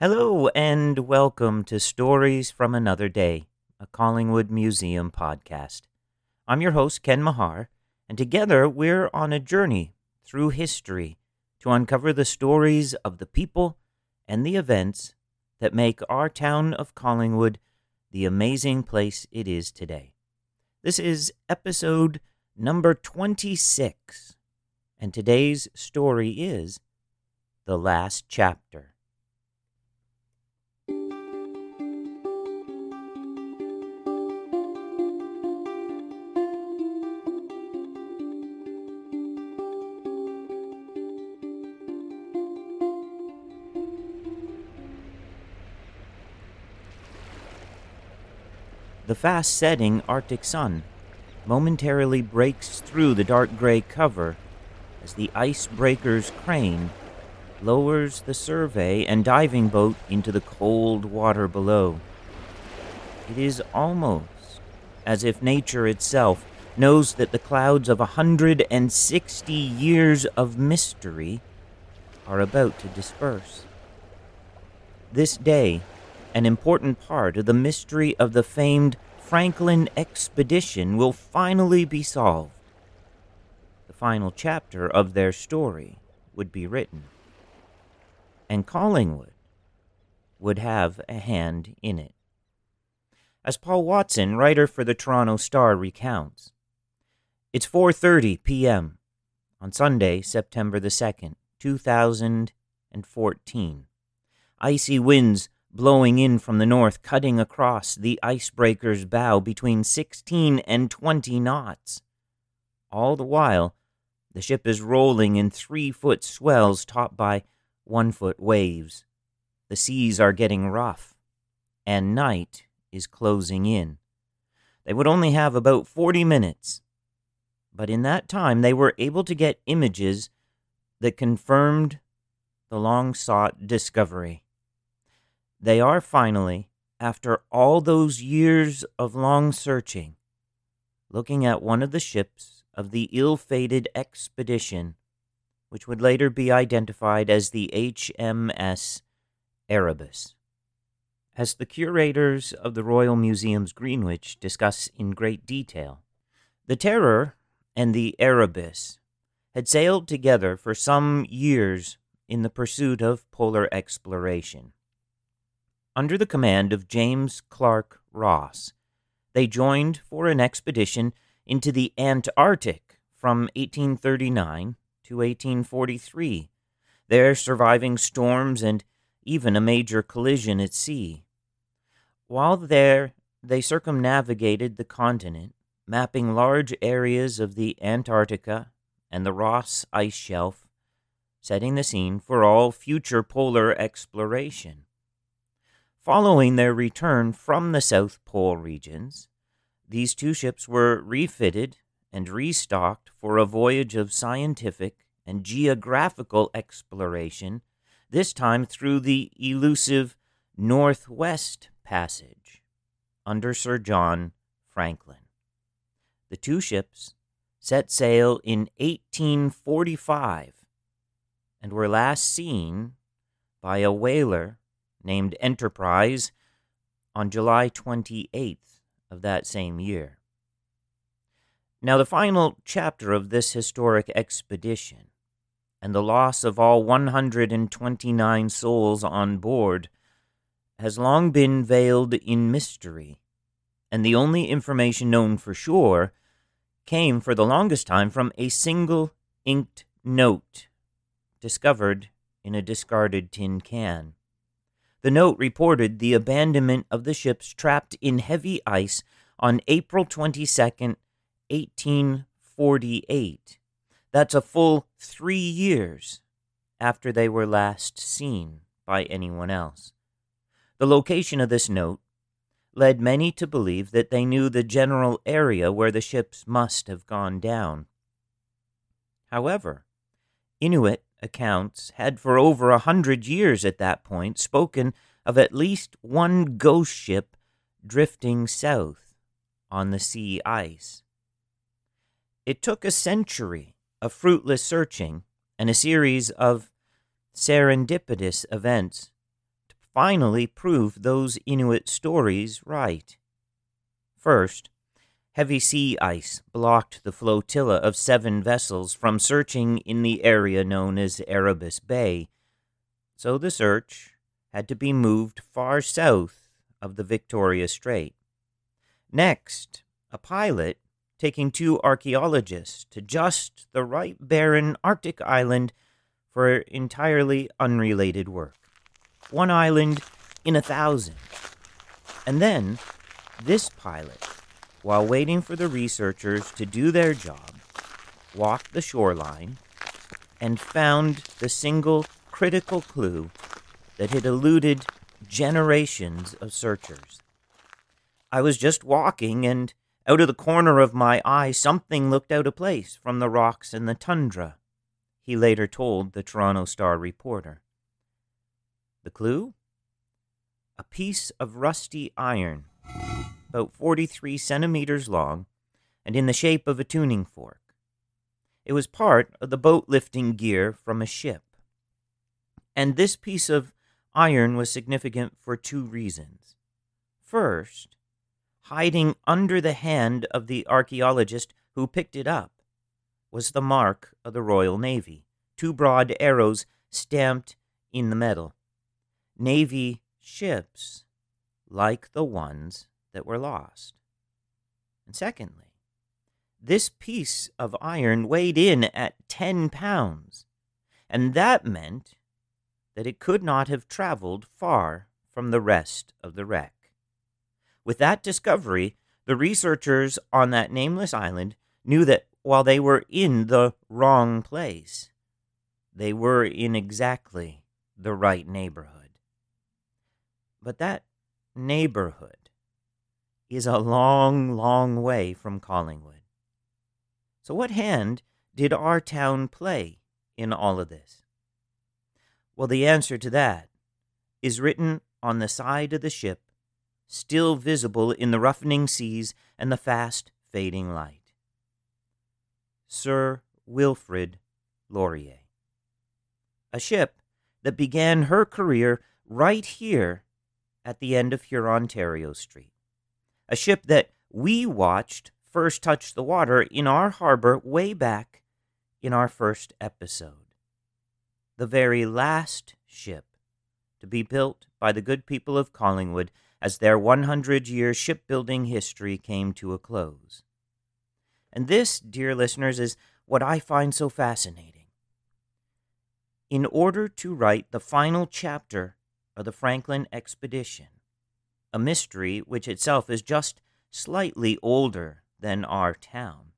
Hello and welcome to Stories from Another Day, a Collingwood Museum podcast. I'm your host, Ken Mahar, and together we're on a journey through history to uncover the stories of the people and the events that make our town of Collingwood the amazing place it is today. This is episode number 26, and today's story is The Last Chapter. The fast setting Arctic sun momentarily breaks through the dark gray cover as the icebreaker's crane lowers the survey and diving boat into the cold water below. It is almost as if nature itself knows that the clouds of a 160 years of mystery are about to disperse. This day an important part of the mystery of the famed Franklin expedition will finally be solved. The final chapter of their story would be written, and Collingwood would have a hand in it. As Paul Watson, writer for the Toronto Star, recounts, it's 4:30 p.m. on Sunday, September the 2nd, 2014. Icy winds blowing in from the north, cutting across the icebreaker's bow between 16 and 20 knots. All the while, the ship is rolling in three foot swells topped by one foot waves. The seas are getting rough, and night is closing in. They would only have about 40 minutes, but in that time they were able to get images that confirmed the long sought discovery. They are finally, after all those years of long searching, looking at one of the ships of the ill fated expedition, which would later be identified as the HMS Erebus. As the curators of the Royal Museums Greenwich discuss in great detail, the Terror and the Erebus had sailed together for some years in the pursuit of polar exploration under the command of James Clark Ross. They joined for an expedition into the Antarctic from 1839 to 1843, there surviving storms and even a major collision at sea. While there, they circumnavigated the continent, mapping large areas of the Antarctica and the Ross Ice Shelf, setting the scene for all future polar exploration. Following their return from the South Pole regions, these two ships were refitted and restocked for a voyage of scientific and geographical exploration, this time through the elusive Northwest Passage under Sir John Franklin. The two ships set sail in 1845 and were last seen by a whaler named Enterprise on July 28th of that same year. Now, the final chapter of this historic expedition and the loss of all 129 souls on board has long been veiled in mystery, and the only information known for sure came for the longest time from a single inked note discovered in a discarded tin can. The note reported the abandonment of the ships trapped in heavy ice on April 22, 1848. That's a full three years after they were last seen by anyone else. The location of this note led many to believe that they knew the general area where the ships must have gone down. However, Inuit accounts had for over a hundred years at that point spoken of at least one ghost ship drifting south on the sea ice. It took a century of fruitless searching and a series of serendipitous events to finally prove those Inuit stories right. First, heavy sea ice blocked the flotilla of seven vessels from searching in the area known as Erebus Bay, so the search had to be moved far south of the Victoria Strait. Next, a pilot taking two archaeologists to just the right barren Arctic island for entirely unrelated work. One island in a thousand. And then, this pilot, while waiting for the researchers to do their job, walked the shoreline and found the single critical clue that had eluded generations of searchers. I was just walking, and out of the corner of my eye, something looked out of place from the rocks and the tundra, he later told the Toronto Star reporter. The clue? A piece of rusty iron, about 43 centimeters long and in the shape of a tuning fork. It was part of the boat lifting gear from a ship. And this piece of iron was significant for two reasons. First, hiding under the hand of the archaeologist who picked it up was the mark of the Royal Navy, two broad arrows stamped in the metal. Navy ships like the ones that were lost. And secondly, this piece of iron weighed in at 10 pounds, and that meant that it could not have traveled far from the rest of the wreck. With that discovery, the researchers on that nameless island knew that while they were in the wrong place, they were in exactly the right neighborhood. But that neighborhood is a long, long way from Collingwood. So, what hand did our town play in all of this? Well, the answer to that is written on the side of the ship still visible in the roughening seas and the fast fading light. Sir Wilfrid Laurier. A ship that began her career right here at the end of Hurontario Street. A ship that we watched first touch the water in our harbor way back in our first episode. The very last ship to be built by the good people of Collingwood as their 100 year shipbuilding history came to a close. And this, dear listeners, is what I find so fascinating. In order to write the final chapter of the Franklin expedition, a mystery which itself is just slightly older than our town,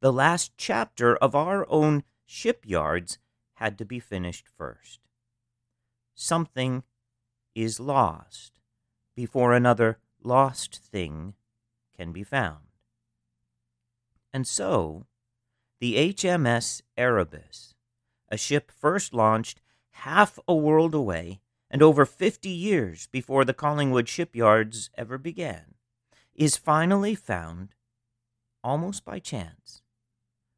the last chapter of our own shipyards had to be finished first. Something is lost before another lost thing can be found. And so, the HMS Erebus, a ship first launched half a world away and over 50 years before the Collingwood shipyards ever began, is finally found, almost by chance,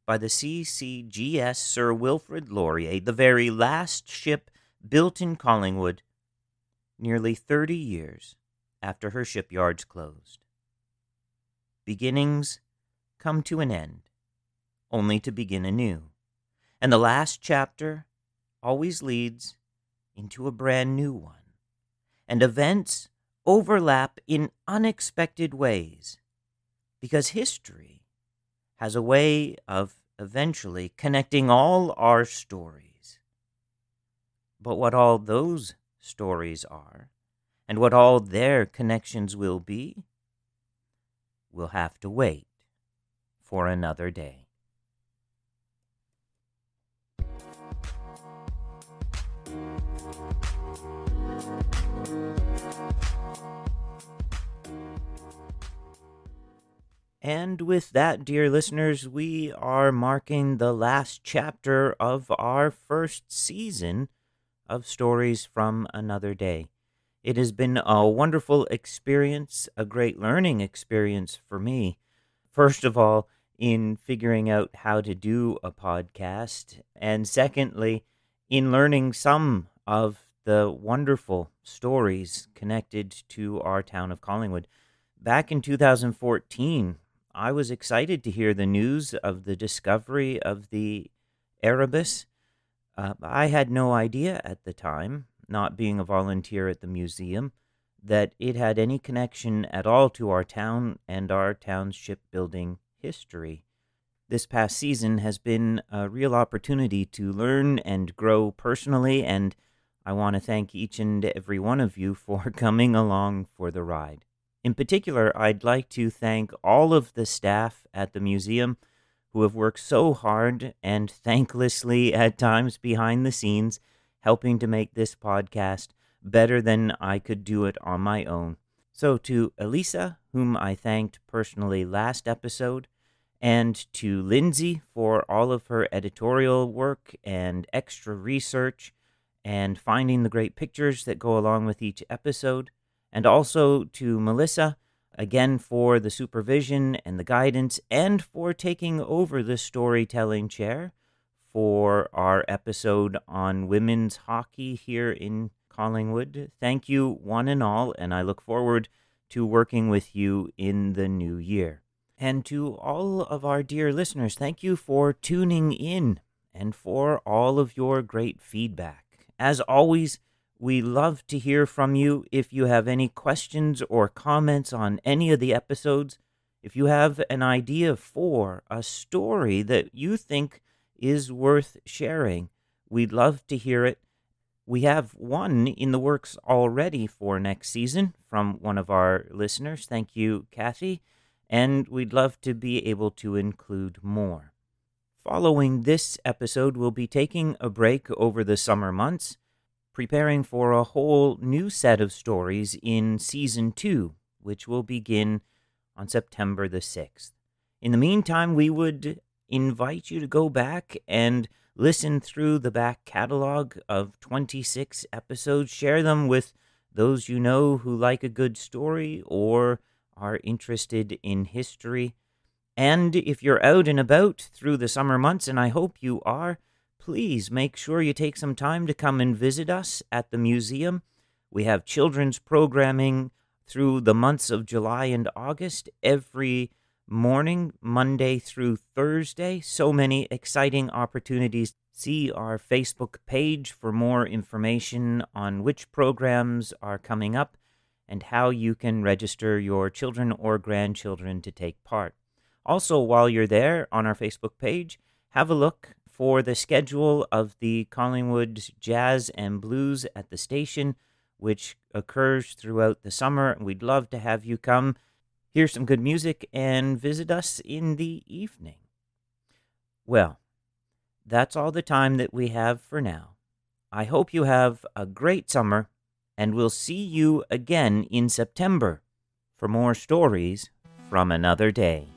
by the CCGS Sir Wilfrid Laurier, the very last ship built in Collingwood, nearly 30 years after her shipyards closed. Beginnings come to an end, only to begin anew, and the last chapter always leads into a brand new one, and events overlap in unexpected ways, because history has a way of eventually connecting all our stories. But what all those stories are and what all their connections will be, we'll have to wait for another day. And with that, dear listeners, we are marking the last chapter of our first season of Stories from Another Day. It has been a wonderful experience, a great learning experience for me. First of all, in figuring out how to do a podcast, and secondly, in learning some of the wonderful stories connected to our town of Collingwood. Back in 2014, I was excited to hear the news of the discovery of the Erebus. Uh, I had no idea at the time, not being a volunteer at the museum, that it had any connection at all to our town and our town's shipbuilding history. This past season has been a real opportunity to learn and grow personally, and I want to thank each and every one of you for coming along for the ride. In particular, I'd like to thank all of the staff at the museum who have worked so hard and thanklessly at times behind the scenes, helping to make this podcast better than I could do it on my own. So, to Elisa, whom I thanked personally last episode, and to Lindsay for all of her editorial work and extra research and finding the great pictures that go along with each episode, and also to Melissa again for the supervision and the guidance and for taking over the storytelling chair for our episode on women's hockey here in Collingwood. Thank you, one and all, and I look forward to working with you in the new year. And to all of our dear listeners, thank you for tuning in and for all of your great feedback. As always, we love to hear from you if you have any questions or comments on any of the episodes. If you have an idea for a story that you think is worth sharing, we'd love to hear it. We have one in the works already for next season from one of our listeners. Thank you, Kathy. And we'd love to be able to include more. Following this episode, we'll be taking a break over the summer months preparing for a whole new set of stories in season two, which will begin on September the 6th. In the meantime, we would invite you to go back and listen through the back catalog of 26 episodes. Share them with those you know who like a good story or are interested in history. And if you're out and about through the summer months, and I hope you are, please make sure you take some time to come and visit us at the museum. We have children's programming through the months of July and August every morning, Monday through Thursday. So many exciting opportunities. See our Facebook page for more information on which programs are coming up and how you can register your children or grandchildren to take part. Also, while you're there on our Facebook page, have a look for the schedule of the Collingwood Jazz and Blues at the station, which occurs throughout the summer. We'd love to have you come hear some good music and visit us in the evening. Well, that's all the time that we have for now. I hope you have a great summer, and we'll see you again in September for more stories from another day.